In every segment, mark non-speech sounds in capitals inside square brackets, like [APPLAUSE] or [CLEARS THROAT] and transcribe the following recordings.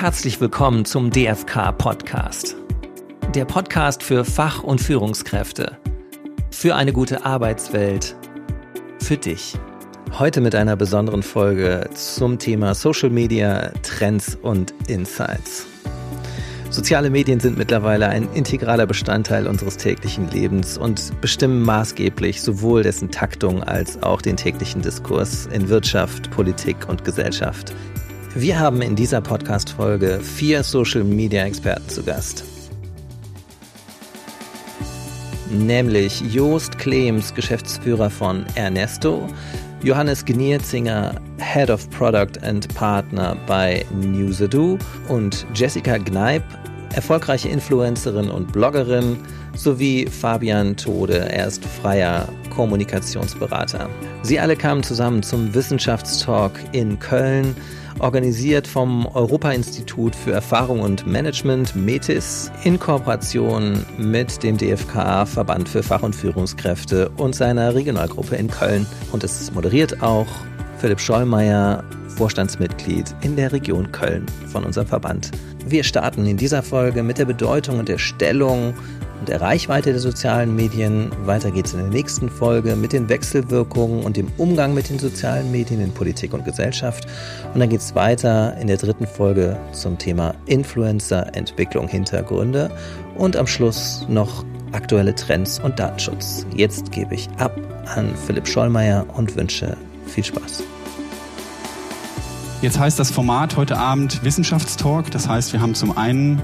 Herzlich willkommen zum DFK Podcast. Der Podcast für Fach- und Führungskräfte. Für eine gute Arbeitswelt. Für dich. Heute mit einer besonderen Folge zum Thema Social Media, Trends und Insights. Soziale Medien sind mittlerweile ein integraler Bestandteil unseres täglichen Lebens und bestimmen maßgeblich sowohl dessen Taktung als auch den täglichen Diskurs in Wirtschaft, Politik und Gesellschaft. Wir haben in dieser Podcast-Folge vier Social-Media-Experten zu Gast. Nämlich Joost Klems, Geschäftsführer von Ernesto, Johannes Gnierzinger, Head of Product and Partner bei Newsado und Jessica Gneip, erfolgreiche Influencerin und Bloggerin, sowie Fabian Tode, er ist freier Kommunikationsberater. Sie alle kamen zusammen zum Wissenschaftstalk in Köln, organisiert vom Europa-Institut für Erfahrung und Management METIS in Kooperation mit dem DFKA Verband für Fach- und Führungskräfte und seiner Regionalgruppe in Köln. Und es moderiert auch Philipp Schollmeier, Vorstandsmitglied in der Region Köln von unserem Verband. Wir starten in dieser Folge mit der Bedeutung und der Stellung und der Reichweite der sozialen Medien. Weiter geht es in der nächsten Folge mit den Wechselwirkungen und dem Umgang mit den sozialen Medien in Politik und Gesellschaft. Und dann geht es weiter in der dritten Folge zum Thema Influencer, Entwicklung, Hintergründe und am Schluss noch aktuelle Trends und Datenschutz. Jetzt gebe ich ab an Philipp Schollmeier und wünsche viel Spaß. Jetzt heißt das Format heute Abend Wissenschaftstalk. Das heißt, wir haben zum einen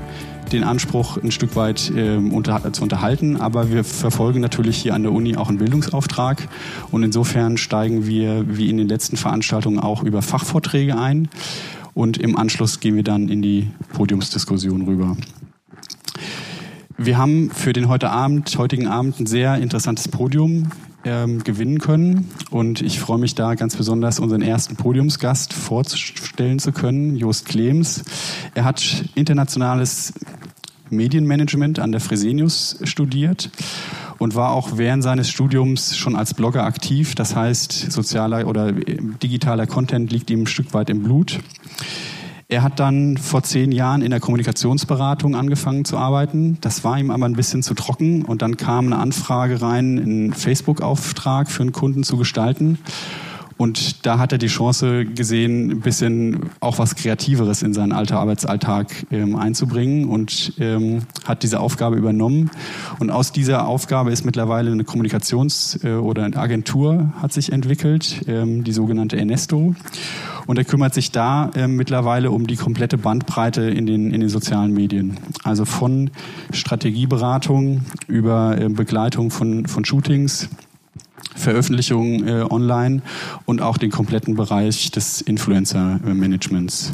den Anspruch, ein Stück weit äh, unter, zu unterhalten, aber wir verfolgen natürlich hier an der Uni auch einen Bildungsauftrag und insofern steigen wir wie in den letzten Veranstaltungen auch über Fachvorträge ein und im Anschluss gehen wir dann in die Podiumsdiskussion rüber. Wir haben für den heute Abend, heutigen Abend ein sehr interessantes Podium ähm, gewinnen können. Und ich freue mich da ganz besonders, unseren ersten Podiumsgast vorzustellen zu können, Jost Klems. Er hat internationales Medienmanagement an der Fresenius studiert und war auch während seines Studiums schon als Blogger aktiv. Das heißt, sozialer oder digitaler Content liegt ihm ein Stück weit im Blut. Er hat dann vor zehn Jahren in der Kommunikationsberatung angefangen zu arbeiten. Das war ihm aber ein bisschen zu trocken und dann kam eine Anfrage rein, einen Facebook-Auftrag für einen Kunden zu gestalten. Und da hat er die Chance gesehen, ein bisschen auch was Kreativeres in seinen alter Arbeitsalltag ähm, einzubringen und ähm, hat diese Aufgabe übernommen. Und aus dieser Aufgabe ist mittlerweile eine Kommunikations- äh, oder eine Agentur hat sich entwickelt, ähm, die sogenannte Ernesto. Und er kümmert sich da äh, mittlerweile um die komplette Bandbreite in den, in den sozialen Medien. Also von Strategieberatung über äh, Begleitung von, von Shootings, Veröffentlichungen äh, online und auch den kompletten Bereich des Influencer-Managements.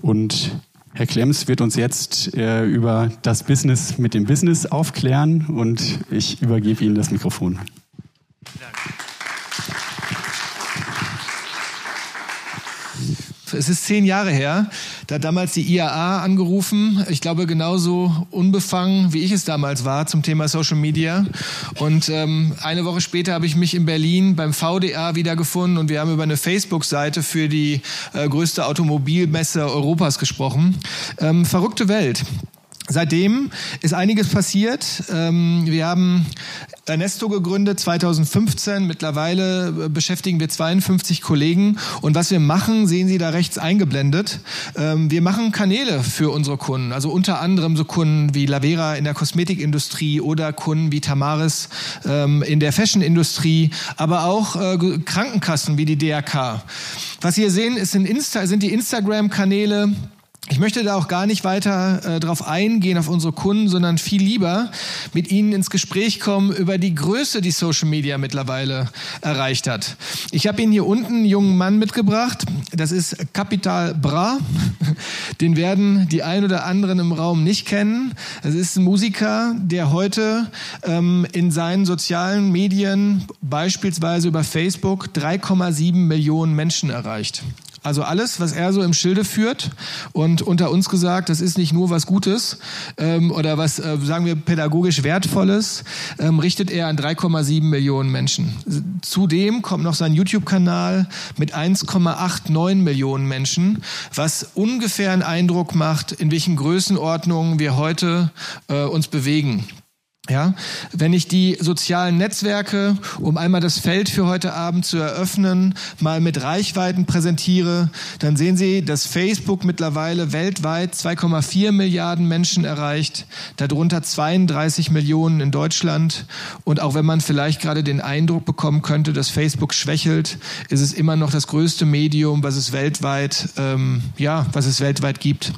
Und Herr Klemms wird uns jetzt äh, über das Business mit dem Business aufklären und ich übergebe Ihnen das Mikrofon. Es ist zehn Jahre her. Da hat damals die IAA angerufen. Ich glaube, genauso unbefangen, wie ich es damals war zum Thema Social Media. Und ähm, eine Woche später habe ich mich in Berlin beim VDA wiedergefunden und wir haben über eine Facebook-Seite für die äh, größte Automobilmesse Europas gesprochen. Ähm, verrückte Welt. Seitdem ist einiges passiert. Ähm, wir haben Ernesto gegründet 2015. Mittlerweile äh, beschäftigen wir 52 Kollegen. Und was wir machen, sehen Sie da rechts eingeblendet. Ähm, wir machen Kanäle für unsere Kunden. Also unter anderem so Kunden wie Lavera in der Kosmetikindustrie oder Kunden wie Tamaris ähm, in der Fashionindustrie, aber auch äh, Krankenkassen wie die DRK. Was Sie hier sehen, sind die Instagram-Kanäle ich möchte da auch gar nicht weiter äh, darauf eingehen, auf unsere Kunden, sondern viel lieber mit Ihnen ins Gespräch kommen über die Größe, die Social Media mittlerweile erreicht hat. Ich habe Ihnen hier unten einen jungen Mann mitgebracht. Das ist Capital Bra. [LAUGHS] Den werden die ein oder anderen im Raum nicht kennen. Das ist ein Musiker, der heute ähm, in seinen sozialen Medien, beispielsweise über Facebook, 3,7 Millionen Menschen erreicht. Also alles, was er so im Schilde führt und unter uns gesagt, das ist nicht nur was Gutes ähm, oder was, äh, sagen wir, pädagogisch Wertvolles, ähm, richtet er an 3,7 Millionen Menschen. Zudem kommt noch sein YouTube-Kanal mit 1,89 Millionen Menschen, was ungefähr einen Eindruck macht, in welchen Größenordnungen wir heute äh, uns bewegen. Ja, wenn ich die sozialen Netzwerke, um einmal das Feld für heute Abend zu eröffnen, mal mit Reichweiten präsentiere, dann sehen Sie, dass Facebook mittlerweile weltweit 2,4 Milliarden Menschen erreicht, darunter 32 Millionen in Deutschland. Und auch wenn man vielleicht gerade den Eindruck bekommen könnte, dass Facebook schwächelt, ist es immer noch das größte Medium, was es weltweit, ähm, ja, was es weltweit gibt.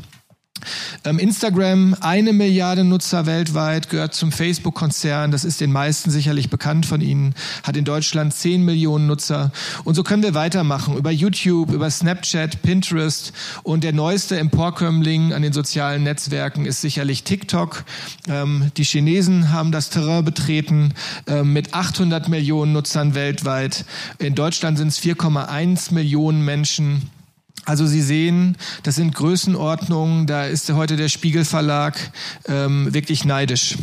Ähm, Instagram, eine Milliarde Nutzer weltweit, gehört zum Facebook-Konzern. Das ist den meisten sicherlich bekannt von Ihnen. Hat in Deutschland 10 Millionen Nutzer. Und so können wir weitermachen. Über YouTube, über Snapchat, Pinterest. Und der neueste Emporkömmling an den sozialen Netzwerken ist sicherlich TikTok. Ähm, die Chinesen haben das Terrain betreten ähm, mit 800 Millionen Nutzern weltweit. In Deutschland sind es 4,1 Millionen Menschen. Also Sie sehen, das sind Größenordnungen, da ist heute der Spiegel Verlag ähm, wirklich neidisch.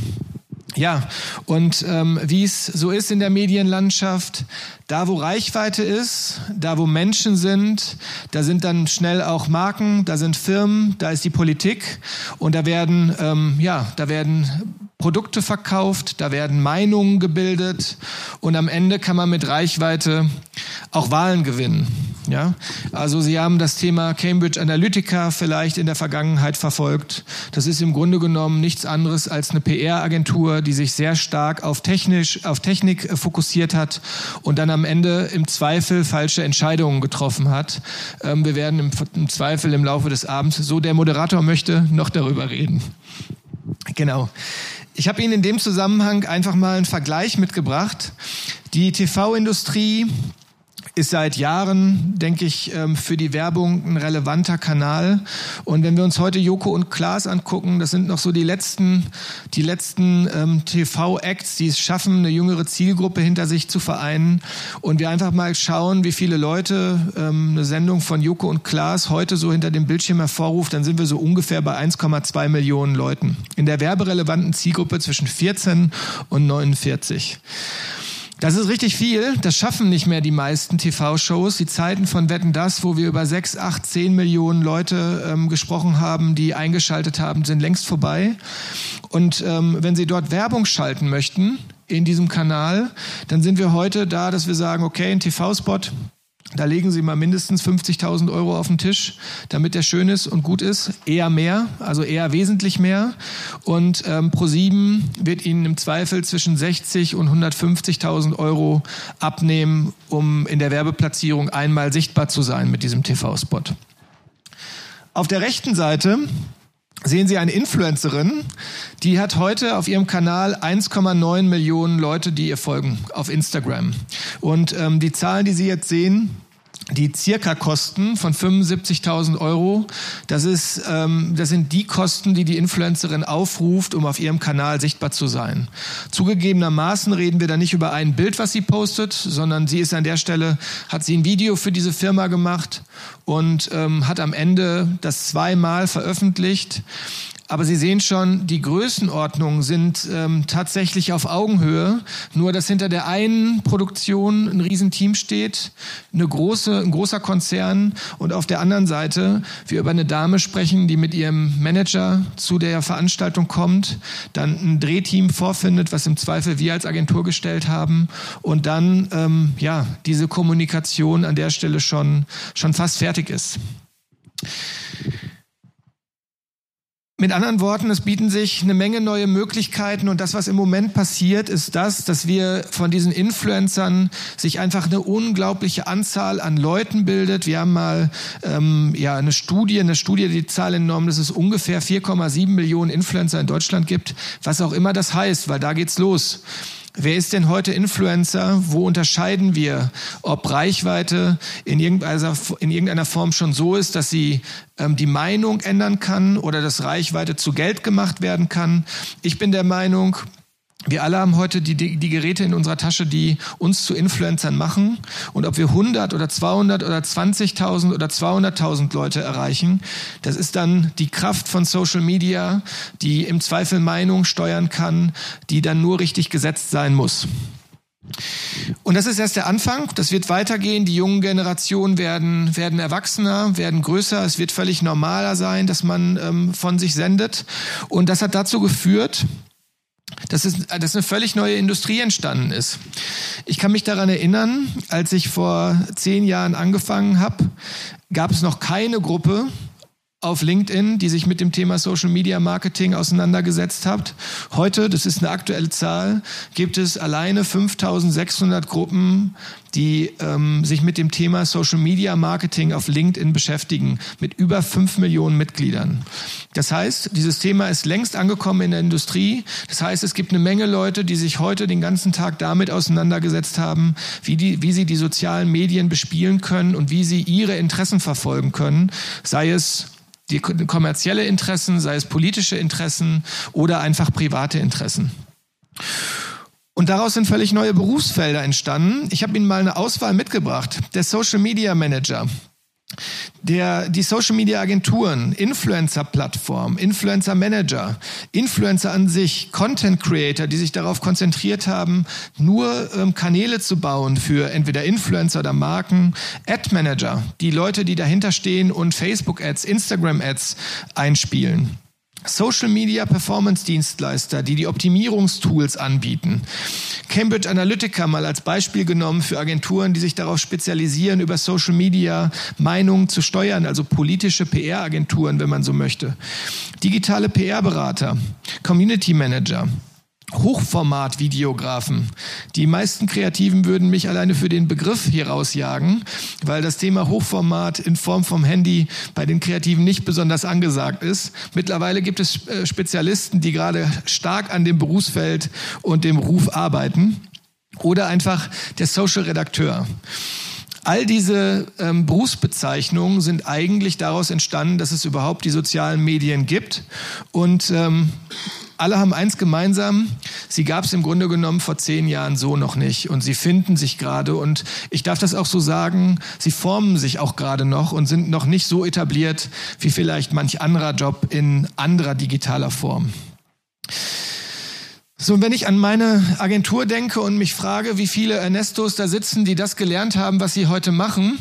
Ja, und ähm, wie es so ist in der Medienlandschaft, da wo Reichweite ist, da wo Menschen sind, da sind dann schnell auch Marken, da sind Firmen, da ist die Politik und da werden, ähm, ja, da werden Produkte verkauft, da werden Meinungen gebildet und am Ende kann man mit Reichweite auch Wahlen gewinnen. Ja, also Sie haben das Thema Cambridge Analytica vielleicht in der Vergangenheit verfolgt. Das ist im Grunde genommen nichts anderes als eine PR-Agentur, die sich sehr stark auf technisch, auf Technik äh, fokussiert hat und dann am Ende im Zweifel falsche Entscheidungen getroffen hat. Ähm, wir werden im, im Zweifel im Laufe des Abends, so der Moderator möchte, noch darüber reden. Genau. Ich habe Ihnen in dem Zusammenhang einfach mal einen Vergleich mitgebracht. Die TV-Industrie ist seit Jahren, denke ich, ähm, für die Werbung ein relevanter Kanal. Und wenn wir uns heute Joko und Klaas angucken, das sind noch so die letzten, die letzten ähm, TV-Acts, die es schaffen, eine jüngere Zielgruppe hinter sich zu vereinen. Und wir einfach mal schauen, wie viele Leute ähm, eine Sendung von Joko und Klaas heute so hinter dem Bildschirm hervorruft, dann sind wir so ungefähr bei 1,2 Millionen Leuten. In der werberelevanten Zielgruppe zwischen 14 und 49. Das ist richtig viel. Das schaffen nicht mehr die meisten TV-Shows. Die Zeiten von Wetten das, wo wir über sechs, acht, zehn Millionen Leute ähm, gesprochen haben, die eingeschaltet haben, sind längst vorbei. Und ähm, wenn Sie dort Werbung schalten möchten in diesem Kanal, dann sind wir heute da, dass wir sagen, okay, ein TV-Spot da legen Sie mal mindestens 50.000 Euro auf den Tisch, damit der schön ist und gut ist. Eher mehr, also eher wesentlich mehr. Und ähm, Pro7 wird Ihnen im Zweifel zwischen 60 und 150.000 Euro abnehmen, um in der Werbeplatzierung einmal sichtbar zu sein mit diesem TV-Spot. Auf der rechten Seite sehen Sie eine Influencerin, die hat heute auf ihrem Kanal 1,9 Millionen Leute, die ihr folgen auf Instagram. Und ähm, die Zahlen, die Sie jetzt sehen, die Circa-Kosten von 75.000 Euro, das, ist, ähm, das sind die Kosten, die die Influencerin aufruft, um auf ihrem Kanal sichtbar zu sein. Zugegebenermaßen reden wir da nicht über ein Bild, was sie postet, sondern sie ist an der Stelle, hat sie ein Video für diese Firma gemacht und ähm, hat am Ende das zweimal veröffentlicht. Aber Sie sehen schon, die Größenordnungen sind ähm, tatsächlich auf Augenhöhe. Nur, dass hinter der einen Produktion ein Riesenteam steht, eine große, ein großer Konzern und auf der anderen Seite wir über eine Dame sprechen, die mit ihrem Manager zu der Veranstaltung kommt, dann ein Drehteam vorfindet, was im Zweifel wir als Agentur gestellt haben und dann ähm, ja diese Kommunikation an der Stelle schon schon fast fertig ist. Mit anderen Worten, es bieten sich eine Menge neue Möglichkeiten und das, was im Moment passiert, ist das, dass wir von diesen Influencern sich einfach eine unglaubliche Anzahl an Leuten bildet. Wir haben mal ähm, ja eine Studie, eine Studie, die Zahl entnommen, dass es ungefähr 4,7 Millionen Influencer in Deutschland gibt, was auch immer das heißt, weil da geht's los. Wer ist denn heute Influencer? Wo unterscheiden wir, ob Reichweite in irgendeiner, in irgendeiner Form schon so ist, dass sie ähm, die Meinung ändern kann oder dass Reichweite zu Geld gemacht werden kann? Ich bin der Meinung, Wir alle haben heute die, die Geräte in unserer Tasche, die uns zu Influencern machen. Und ob wir 100 oder 200 oder 20.000 oder 200.000 Leute erreichen, das ist dann die Kraft von Social Media, die im Zweifel Meinung steuern kann, die dann nur richtig gesetzt sein muss. Und das ist erst der Anfang. Das wird weitergehen. Die jungen Generationen werden, werden erwachsener, werden größer. Es wird völlig normaler sein, dass man ähm, von sich sendet. Und das hat dazu geführt, dass, es, dass eine völlig neue Industrie entstanden ist. Ich kann mich daran erinnern, als ich vor zehn Jahren angefangen habe, gab es noch keine Gruppe, auf LinkedIn, die sich mit dem Thema Social Media Marketing auseinandergesetzt habt. Heute, das ist eine aktuelle Zahl, gibt es alleine 5600 Gruppen, die ähm, sich mit dem Thema Social Media Marketing auf LinkedIn beschäftigen, mit über 5 Millionen Mitgliedern. Das heißt, dieses Thema ist längst angekommen in der Industrie. Das heißt, es gibt eine Menge Leute, die sich heute den ganzen Tag damit auseinandergesetzt haben, wie, die, wie sie die sozialen Medien bespielen können und wie sie ihre Interessen verfolgen können, sei es die kommerzielle Interessen, sei es politische Interessen oder einfach private Interessen. Und daraus sind völlig neue Berufsfelder entstanden. Ich habe Ihnen mal eine Auswahl mitgebracht. Der Social Media Manager, der, die Social Media Agenturen, Influencer Plattform, Influencer Manager, Influencer an sich, Content Creator, die sich darauf konzentriert haben, nur ähm, Kanäle zu bauen für entweder Influencer oder Marken, Ad Manager, die Leute, die dahinter stehen und Facebook Ads, Instagram Ads einspielen. Social Media Performance Dienstleister, die die Optimierungstools anbieten. Cambridge Analytica mal als Beispiel genommen für Agenturen, die sich darauf spezialisieren, über Social Media Meinungen zu steuern, also politische PR-Agenturen, wenn man so möchte. Digitale PR-Berater, Community Manager, Hochformat-Videografen. Die meisten Kreativen würden mich alleine für den Begriff hier rausjagen, weil das Thema Hochformat in Form vom Handy bei den Kreativen nicht besonders angesagt ist. Mittlerweile gibt es äh, Spezialisten, die gerade stark an dem Berufsfeld und dem Ruf arbeiten. Oder einfach der Social Redakteur. All diese ähm, Berufsbezeichnungen sind eigentlich daraus entstanden, dass es überhaupt die sozialen Medien gibt. Und ähm, alle haben eins gemeinsam, sie gab es im Grunde genommen vor zehn Jahren so noch nicht. Und sie finden sich gerade. Und ich darf das auch so sagen, sie formen sich auch gerade noch und sind noch nicht so etabliert wie vielleicht manch anderer Job in anderer digitaler Form. So, wenn ich an meine Agentur denke und mich frage, wie viele Ernestos da sitzen, die das gelernt haben, was sie heute machen,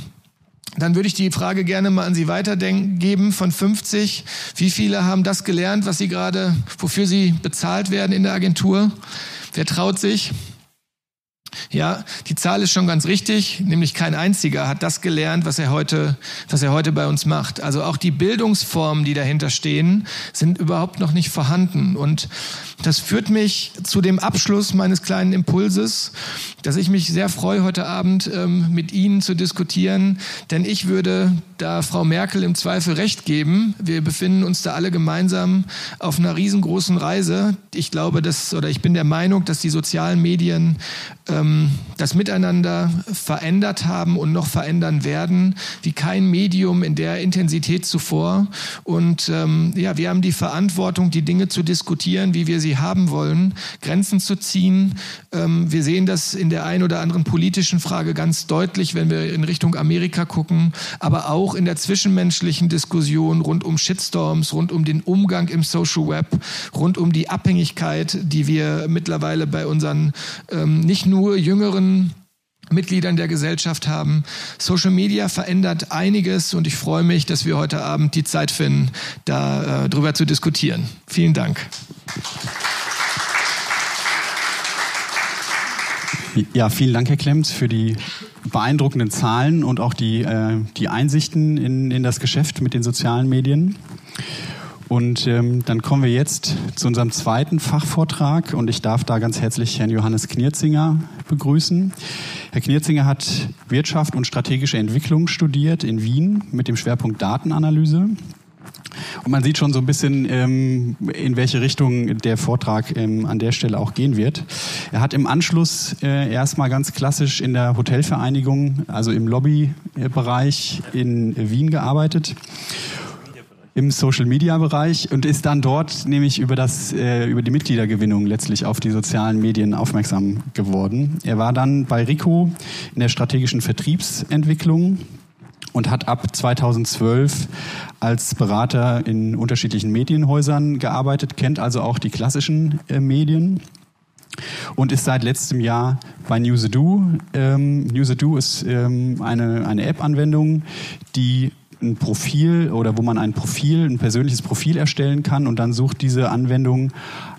dann würde ich die Frage gerne mal an Sie weitergeben von 50. Wie viele haben das gelernt, was Sie gerade, wofür Sie bezahlt werden in der Agentur? Wer traut sich? Ja, die Zahl ist schon ganz richtig, nämlich kein einziger hat das gelernt, was er heute, was er heute bei uns macht. Also auch die Bildungsformen, die dahinter stehen, sind überhaupt noch nicht vorhanden. Und das führt mich zu dem Abschluss meines kleinen Impulses, dass ich mich sehr freue, heute Abend ähm, mit Ihnen zu diskutieren, denn ich würde da Frau Merkel im Zweifel recht geben. Wir befinden uns da alle gemeinsam auf einer riesengroßen Reise. Ich glaube, dass, oder ich bin der Meinung, dass die sozialen Medien ähm, das Miteinander verändert haben und noch verändern werden, wie kein Medium in der Intensität zuvor. Und ähm, ja, wir haben die Verantwortung, die Dinge zu diskutieren, wie wir sie haben wollen, Grenzen zu ziehen. Ähm, wir sehen das in der einen oder anderen politischen Frage ganz deutlich, wenn wir in Richtung Amerika gucken, aber auch in der zwischenmenschlichen Diskussion rund um Shitstorms, rund um den Umgang im Social Web, rund um die Abhängigkeit, die wir mittlerweile bei unseren ähm, nicht nur jüngeren Mitgliedern der Gesellschaft haben. Social Media verändert einiges und ich freue mich, dass wir heute Abend die Zeit finden, da äh, zu diskutieren. Vielen Dank. Ja, vielen Dank, Herr Klemms, für die beeindruckenden Zahlen und auch die, äh, die Einsichten in, in das Geschäft mit den sozialen Medien. Und ähm, dann kommen wir jetzt zu unserem zweiten Fachvortrag und ich darf da ganz herzlich Herrn Johannes Knierzinger begrüßen. Herr Knierzinger hat Wirtschaft und strategische Entwicklung studiert in Wien mit dem Schwerpunkt Datenanalyse. Und man sieht schon so ein bisschen, ähm, in welche Richtung der Vortrag ähm, an der Stelle auch gehen wird. Er hat im Anschluss äh, erstmal ganz klassisch in der Hotelvereinigung, also im Lobbybereich in Wien gearbeitet im Social-Media-Bereich und ist dann dort nämlich über, das, äh, über die Mitgliedergewinnung letztlich auf die sozialen Medien aufmerksam geworden. Er war dann bei Rico in der strategischen Vertriebsentwicklung und hat ab 2012 als Berater in unterschiedlichen Medienhäusern gearbeitet, kennt also auch die klassischen äh, Medien und ist seit letztem Jahr bei Newsedu. Ähm, Newsedu ist ähm, eine, eine App-Anwendung, die ein Profil oder wo man ein Profil, ein persönliches Profil erstellen kann und dann sucht diese Anwendung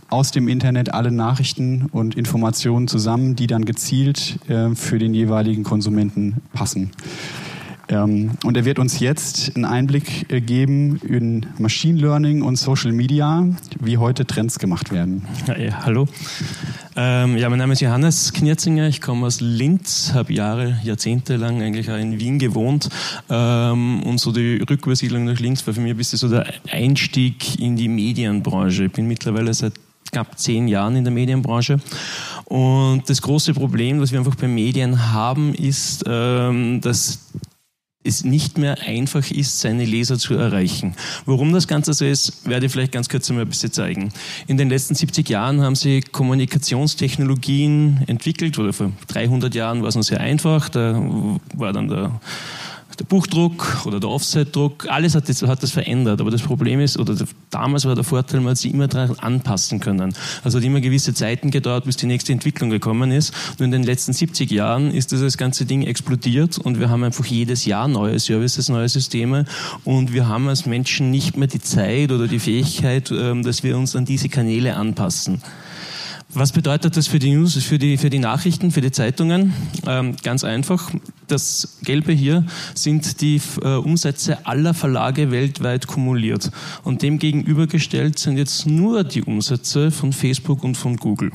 aus dem Internet alle Nachrichten und Informationen zusammen, die dann gezielt äh, für den jeweiligen Konsumenten passen. Ähm, und er wird uns jetzt einen Einblick äh, geben in Machine Learning und Social Media, wie heute Trends gemacht werden. Ja, ja, hallo. Ähm, ja, mein Name ist Johannes Knirzinger. Ich komme aus Linz, habe Jahre, Jahrzehnte lang eigentlich auch in Wien gewohnt. Ähm, und so die Rückübersiedlung nach Linz war für mich ein bisschen so der Einstieg in die Medienbranche. Ich bin mittlerweile seit knapp zehn Jahren in der Medienbranche. Und das große Problem, was wir einfach bei Medien haben, ist, ähm, dass es nicht mehr einfach ist, seine Leser zu erreichen. Warum das Ganze so ist, werde ich vielleicht ganz kurz einmal ein bisschen zeigen. In den letzten 70 Jahren haben sie Kommunikationstechnologien entwickelt, oder vor 300 Jahren war es noch sehr einfach, da war dann der der Buchdruck oder der Offset-Druck, alles hat das, hat das verändert. Aber das Problem ist, oder damals war der Vorteil, man hat sich immer daran anpassen können. Also hat immer gewisse Zeiten gedauert, bis die nächste Entwicklung gekommen ist. Nur in den letzten 70 Jahren ist das ganze Ding explodiert und wir haben einfach jedes Jahr neue Services, neue Systeme und wir haben als Menschen nicht mehr die Zeit oder die Fähigkeit, ähm, dass wir uns an diese Kanäle anpassen. Was bedeutet das für die News, für die, für die Nachrichten, für die Zeitungen? Ähm, ganz einfach. Das Gelbe hier sind die äh, Umsätze aller Verlage weltweit kumuliert. Und dem gegenübergestellt sind jetzt nur die Umsätze von Facebook und von Google.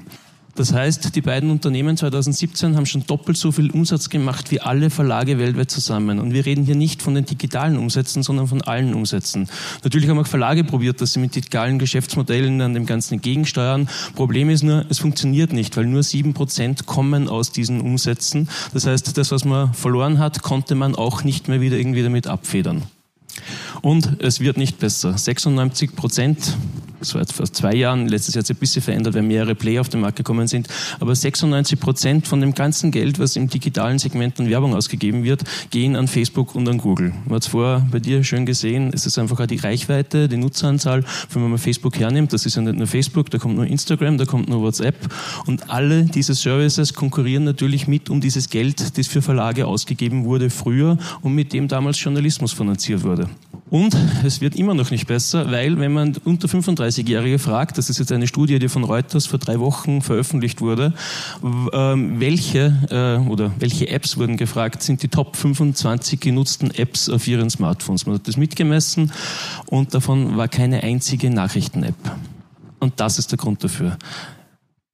Das heißt, die beiden Unternehmen 2017 haben schon doppelt so viel Umsatz gemacht wie alle Verlage weltweit zusammen. Und wir reden hier nicht von den digitalen Umsätzen, sondern von allen Umsätzen. Natürlich haben auch Verlage probiert, dass sie mit digitalen Geschäftsmodellen an dem Ganzen entgegensteuern. Problem ist nur, es funktioniert nicht, weil nur sieben Prozent kommen aus diesen Umsätzen. Das heißt, das, was man verloren hat, konnte man auch nicht mehr wieder irgendwie damit abfedern. Und es wird nicht besser. 96 Prozent vor zwei Jahren, letztes Jahr hat sich ein bisschen verändert, weil mehrere Player auf den Markt gekommen sind, aber 96 Prozent von dem ganzen Geld, was im digitalen Segment an Werbung ausgegeben wird, gehen an Facebook und an Google. Man hat es vorher bei dir schön gesehen, es ist einfach auch die Reichweite, die Nutzeranzahl, wenn man Facebook hernimmt, das ist ja nicht nur Facebook, da kommt nur Instagram, da kommt nur WhatsApp und alle diese Services konkurrieren natürlich mit um dieses Geld, das für Verlage ausgegeben wurde früher und mit dem damals Journalismus finanziert wurde. Und es wird immer noch nicht besser, weil wenn man unter 35-Jährige fragt, das ist jetzt eine Studie, die von Reuters vor drei Wochen veröffentlicht wurde, ähm, welche äh, oder welche Apps wurden gefragt, sind die Top 25 genutzten Apps auf ihren Smartphones. Man hat das mitgemessen und davon war keine einzige Nachrichten-App. Und das ist der Grund dafür.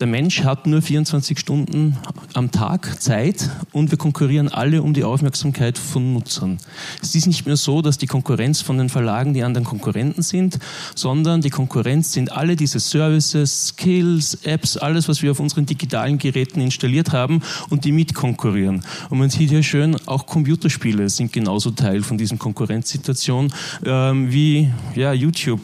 Der Mensch hat nur 24 Stunden am Tag Zeit und wir konkurrieren alle um die Aufmerksamkeit von Nutzern. Es ist nicht mehr so, dass die Konkurrenz von den Verlagen die anderen Konkurrenten sind, sondern die Konkurrenz sind alle diese Services, Skills, Apps, alles, was wir auf unseren digitalen Geräten installiert haben und die mitkonkurrieren. Und man sieht hier schön, auch Computerspiele sind genauso Teil von diesen Konkurrenzsituationen ähm, wie ja, YouTube,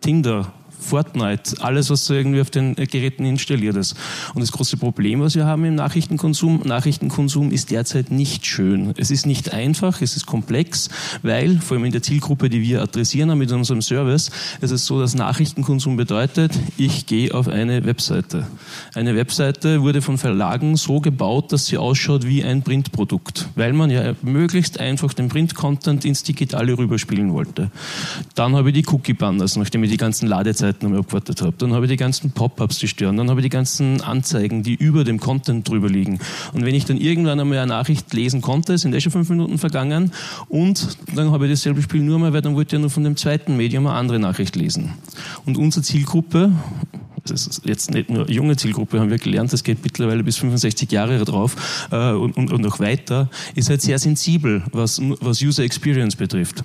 Tinder, Fortnite, alles, was irgendwie auf den Geräten installiert ist. Und das große Problem, was wir haben im Nachrichtenkonsum, Nachrichtenkonsum ist derzeit nicht schön. Es ist nicht einfach, es ist komplex, weil, vor allem in der Zielgruppe, die wir adressieren mit unserem Service, es ist so, dass Nachrichtenkonsum bedeutet, ich gehe auf eine Webseite. Eine Webseite wurde von Verlagen so gebaut, dass sie ausschaut wie ein Printprodukt, weil man ja möglichst einfach den Print-Content ins Digitale rüberspielen wollte. Dann habe ich die Cookie-Banners, nachdem ich die ganzen Ladezeiten Seiten einmal abgewartet habe. Dann habe ich die ganzen Pop-ups, die stören. Dann habe ich die ganzen Anzeigen, die über dem Content drüber liegen. Und wenn ich dann irgendwann einmal eine Nachricht lesen konnte, sind eh schon fünf Minuten vergangen und dann habe ich dasselbe Spiel nur mal, weil dann wollte ich ja nur von dem zweiten Medium eine andere Nachricht lesen. Und unsere Zielgruppe, das ist jetzt nicht nur junge Zielgruppe, haben wir gelernt, das geht mittlerweile bis 65 Jahre drauf äh, und, und, und noch weiter, ist halt sehr sensibel, was, was User Experience betrifft.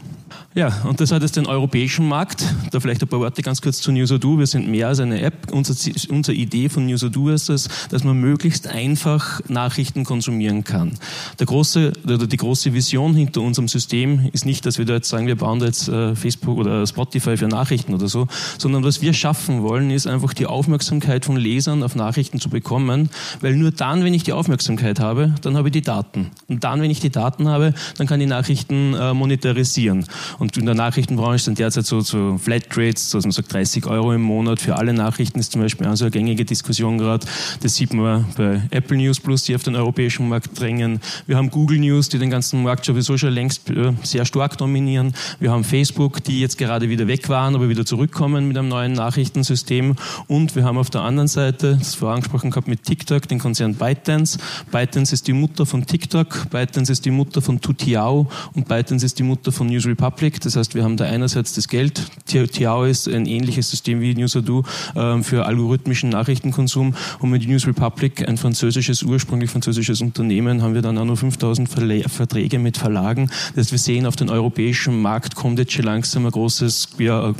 Ja, und das hat jetzt den europäischen Markt. Da vielleicht ein paar Worte ganz kurz zu Newsado. Wir sind mehr als eine App. Unser, unsere Idee von Newsado ist es, dass man möglichst einfach Nachrichten konsumieren kann. Der große, oder die große Vision hinter unserem System ist nicht, dass wir da jetzt sagen, wir bauen da jetzt äh, Facebook oder Spotify für Nachrichten oder so, sondern was wir schaffen wollen, ist einfach die Aufmerksamkeit von Lesern auf Nachrichten zu bekommen, weil nur dann, wenn ich die Aufmerksamkeit habe, dann habe ich die Daten. Und dann, wenn ich die Daten habe, dann kann ich Nachrichten äh, monetarisieren. Und in der Nachrichtenbranche sind derzeit so, so Flatrates, also man sagt 30 Euro im Monat für alle Nachrichten ist zum Beispiel also eine gängige Diskussion gerade. Das sieht man bei Apple News Plus, die auf den europäischen Markt drängen. Wir haben Google News, die den ganzen Markt sowieso schon längst äh, sehr stark dominieren. Wir haben Facebook, die jetzt gerade wieder weg waren, aber wieder zurückkommen mit einem neuen Nachrichtensystem. Und wir haben auf der anderen Seite, das vorher angesprochen gehabt mit TikTok, den Konzern ByteDance. ByteDance ist die Mutter von TikTok, ByteDance ist die Mutter von Tutiao und ByteDance ist die Mutter von News Republic. Traffic. Das heißt, wir haben da einerseits das Geld. Tiao ist ein ähnliches System wie Newsado äh, für algorithmischen Nachrichtenkonsum. Und mit News Republic, ein französisches, ursprünglich französisches Unternehmen, haben wir dann auch noch 5000 Verträge mit Verlagen. Das heißt, wir sehen, auf den europäischen Markt kommt jetzt schon langsam ein großes, ja,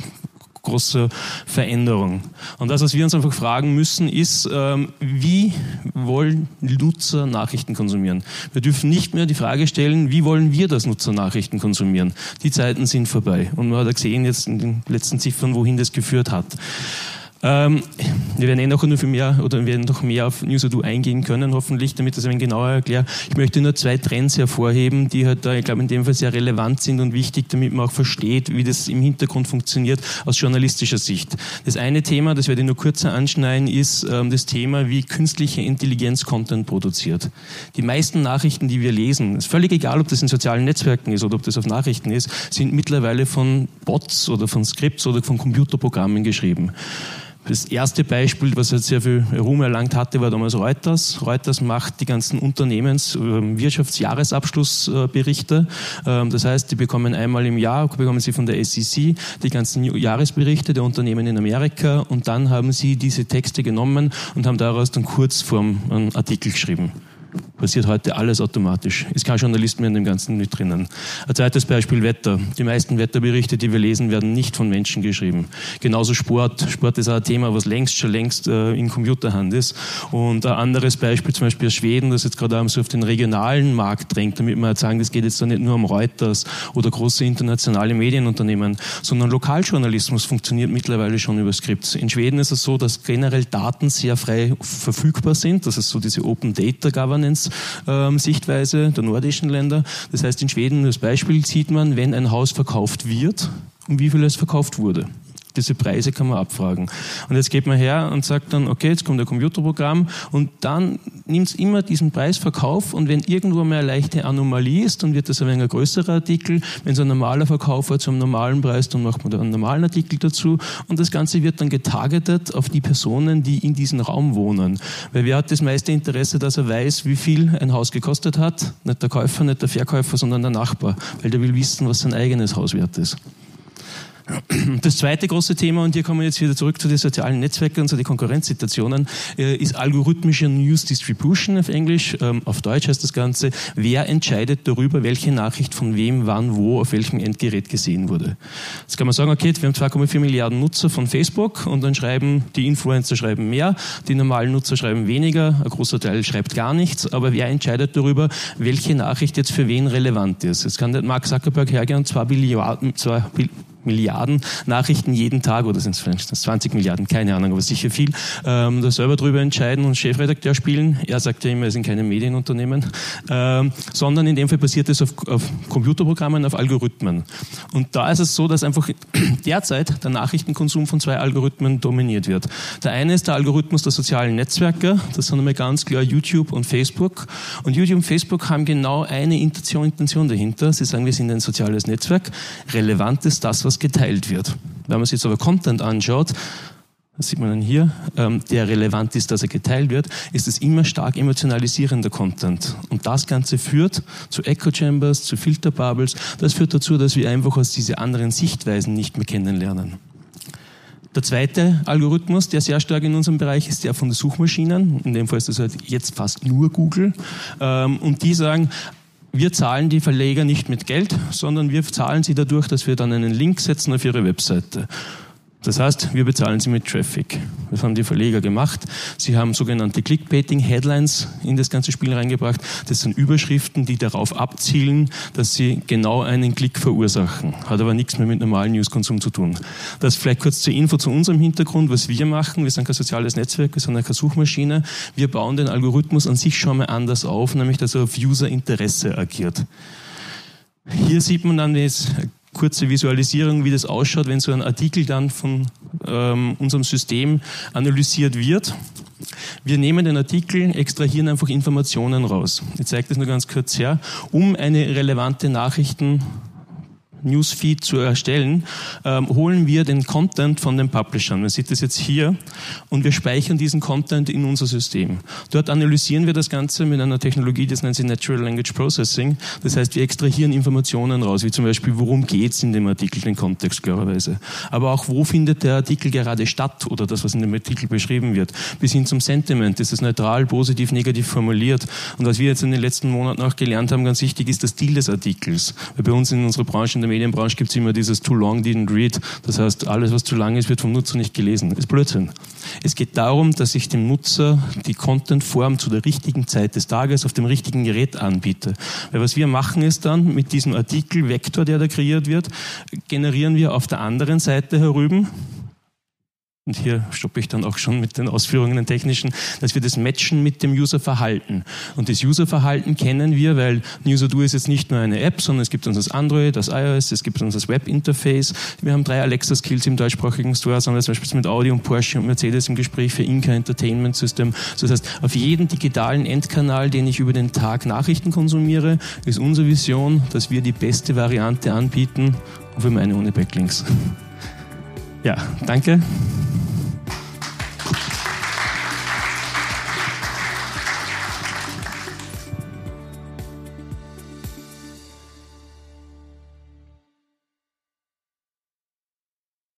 große Veränderung. Und das, was wir uns einfach fragen müssen, ist, ähm, wie wollen Nutzer Nachrichten konsumieren? Wir dürfen nicht mehr die Frage stellen, wie wollen wir das Nutzer Nachrichten konsumieren? Die Zeiten sind vorbei. Und man hat gesehen jetzt in den letzten Ziffern, wohin das geführt hat. Ähm, wir werden eh noch nur für mehr oder wir werden noch mehr auf Newsado eingehen können, hoffentlich, damit das ein genauer erkläre. Ich möchte nur zwei Trends hervorheben, die halt da, ich glaube, in dem Fall sehr relevant sind und wichtig, damit man auch versteht, wie das im Hintergrund funktioniert aus journalistischer Sicht. Das eine Thema, das werde ich nur kurzer anschneiden, ist ähm, das Thema, wie künstliche Intelligenz Content produziert. Die meisten Nachrichten, die wir lesen, ist völlig egal, ob das in sozialen Netzwerken ist oder ob das auf Nachrichten ist, sind mittlerweile von Bots oder von Skripts oder von Computerprogrammen geschrieben. Das erste Beispiel, was jetzt sehr viel Ruhm erlangt hatte, war damals Reuters. Reuters macht die ganzen Unternehmens-, ähm, Wirtschaftsjahresabschlussberichte. Ähm, das heißt, die bekommen einmal im Jahr, bekommen sie von der SEC die ganzen Jahresberichte der Unternehmen in Amerika und dann haben sie diese Texte genommen und haben daraus dann Kurzform einen Artikel geschrieben passiert heute alles automatisch. Ist kein Journalist mehr in dem Ganzen mit drinnen. Ein zweites Beispiel Wetter. Die meisten Wetterberichte, die wir lesen, werden nicht von Menschen geschrieben. Genauso Sport. Sport ist auch ein Thema, was längst schon längst äh, in Computerhand ist. Und ein anderes Beispiel, zum Beispiel Schweden, das jetzt gerade so auf den regionalen Markt drängt, damit wir halt sagen, das geht jetzt da nicht nur um Reuters oder große internationale Medienunternehmen, sondern Lokaljournalismus funktioniert mittlerweile schon über Skripts. In Schweden ist es so, dass generell Daten sehr frei verfügbar sind. Das ist so diese Open Data Governance Sichtweise der nordischen Länder. Das heißt, in Schweden, das Beispiel sieht man, wenn ein Haus verkauft wird, um wie viel es verkauft wurde. Diese Preise kann man abfragen. Und jetzt geht man her und sagt dann, okay, jetzt kommt ein Computerprogramm und dann nimmt es immer diesen Preisverkauf und wenn irgendwo mal eine leichte Anomalie ist, dann wird das ein wenig ein größerer Artikel. Wenn es ein normaler Verkauf war zum normalen Preis, dann macht man da einen normalen Artikel dazu und das Ganze wird dann getargetet auf die Personen, die in diesem Raum wohnen. Weil wer hat das meiste Interesse, dass er weiß, wie viel ein Haus gekostet hat? Nicht der Käufer, nicht der Verkäufer, sondern der Nachbar, weil der will wissen, was sein eigenes Haus wert ist. Das zweite große Thema, und hier kommen wir jetzt wieder zurück zu den sozialen Netzwerken und zu den Konkurrenzsituationen, äh, ist algorithmische News Distribution auf Englisch. Ähm, auf Deutsch heißt das Ganze, wer entscheidet darüber, welche Nachricht von wem, wann, wo, auf welchem Endgerät gesehen wurde. Jetzt kann man sagen, okay, wir haben 2,4 Milliarden Nutzer von Facebook und dann schreiben die Influencer schreiben mehr, die normalen Nutzer schreiben weniger, ein großer Teil schreibt gar nichts, aber wer entscheidet darüber, welche Nachricht jetzt für wen relevant ist? Jetzt kann der Mark Zuckerberg hergehen und zwei Billiarden, zwei Milliarden Nachrichten jeden Tag, oder sind es vielleicht 20 Milliarden, keine Ahnung, aber sicher viel, ähm, da selber drüber entscheiden und Chefredakteur spielen. Er sagt ja immer, es sind keine Medienunternehmen, ähm, sondern in dem Fall basiert es auf, auf Computerprogrammen, auf Algorithmen. Und da ist es so, dass einfach [CLEARS THROAT] derzeit der Nachrichtenkonsum von zwei Algorithmen dominiert wird. Der eine ist der Algorithmus der sozialen Netzwerke, das sind einmal ganz klar YouTube und Facebook. Und YouTube und Facebook haben genau eine Intention, dahinter. Sie sagen, wir sind ein soziales Netzwerk. Relevant ist das, was geteilt wird. Wenn man sich jetzt aber Content anschaut, das sieht man dann hier, ähm, der relevant ist, dass er geteilt wird, ist es immer stark emotionalisierender Content. Und das Ganze führt zu Echo Chambers, zu Filterbubbles. Das führt dazu, dass wir einfach aus diese anderen Sichtweisen nicht mehr kennenlernen. Der zweite Algorithmus, der sehr stark in unserem Bereich ist, der von den Suchmaschinen. In dem Fall ist das halt jetzt fast nur Google. Ähm, und die sagen, wir zahlen die Verleger nicht mit Geld, sondern wir zahlen sie dadurch, dass wir dann einen Link setzen auf ihre Webseite. Das heißt, wir bezahlen sie mit Traffic. Das haben die Verleger gemacht. Sie haben sogenannte Clickbaiting-Headlines in das ganze Spiel reingebracht. Das sind Überschriften, die darauf abzielen, dass sie genau einen Klick verursachen. Hat aber nichts mehr mit normalem Newskonsum zu tun. Das vielleicht kurz zur Info zu unserem Hintergrund, was wir machen. Wir sind kein soziales Netzwerk, wir sind keine Suchmaschine. Wir bauen den Algorithmus an sich schon mal anders auf, nämlich dass er auf User-Interesse agiert. Hier sieht man dann das kurze Visualisierung, wie das ausschaut, wenn so ein Artikel dann von ähm, unserem System analysiert wird. Wir nehmen den Artikel, extrahieren einfach Informationen raus. Ich zeige das nur ganz kurz her, um eine relevante Nachrichten Newsfeed zu erstellen, ähm, holen wir den Content von den Publishern. Man sieht das jetzt hier und wir speichern diesen Content in unser System. Dort analysieren wir das Ganze mit einer Technologie, das nennt sich Natural Language Processing. Das heißt, wir extrahieren Informationen raus, wie zum Beispiel, worum geht es in dem Artikel, den Kontext klarerweise. Aber auch, wo findet der Artikel gerade statt oder das, was in dem Artikel beschrieben wird. Bis hin zum Sentiment. Ist es neutral, positiv, negativ formuliert? Und was wir jetzt in den letzten Monaten auch gelernt haben, ganz wichtig, ist der Stil des Artikels. Weil bei uns in unserer Branche, in der Medienbranche gibt es immer dieses too long didn't read. Das heißt, alles, was zu lang ist, wird vom Nutzer nicht gelesen. Das ist Blödsinn. Es geht darum, dass ich dem Nutzer die Contentform zu der richtigen Zeit des Tages auf dem richtigen Gerät anbiete. Weil was wir machen ist dann, mit diesem Artikelvektor, der da kreiert wird, generieren wir auf der anderen Seite herüben und hier stoppe ich dann auch schon mit den Ausführungen den technischen, dass wir das matchen mit dem Userverhalten. Und das Userverhalten kennen wir, weil NuserDo ist jetzt nicht nur eine App, sondern es gibt uns das Android, das iOS, es gibt uns das Webinterface. Wir haben drei Alexa-Skills im deutschsprachigen Store, sondern zum Beispiel mit Audi und Porsche und Mercedes im Gespräch für Inca Entertainment System. Das heißt, auf jeden digitalen Endkanal, den ich über den Tag Nachrichten konsumiere, ist unsere Vision, dass wir die beste Variante anbieten. Und wir meinen ohne Backlinks. Ja, danke.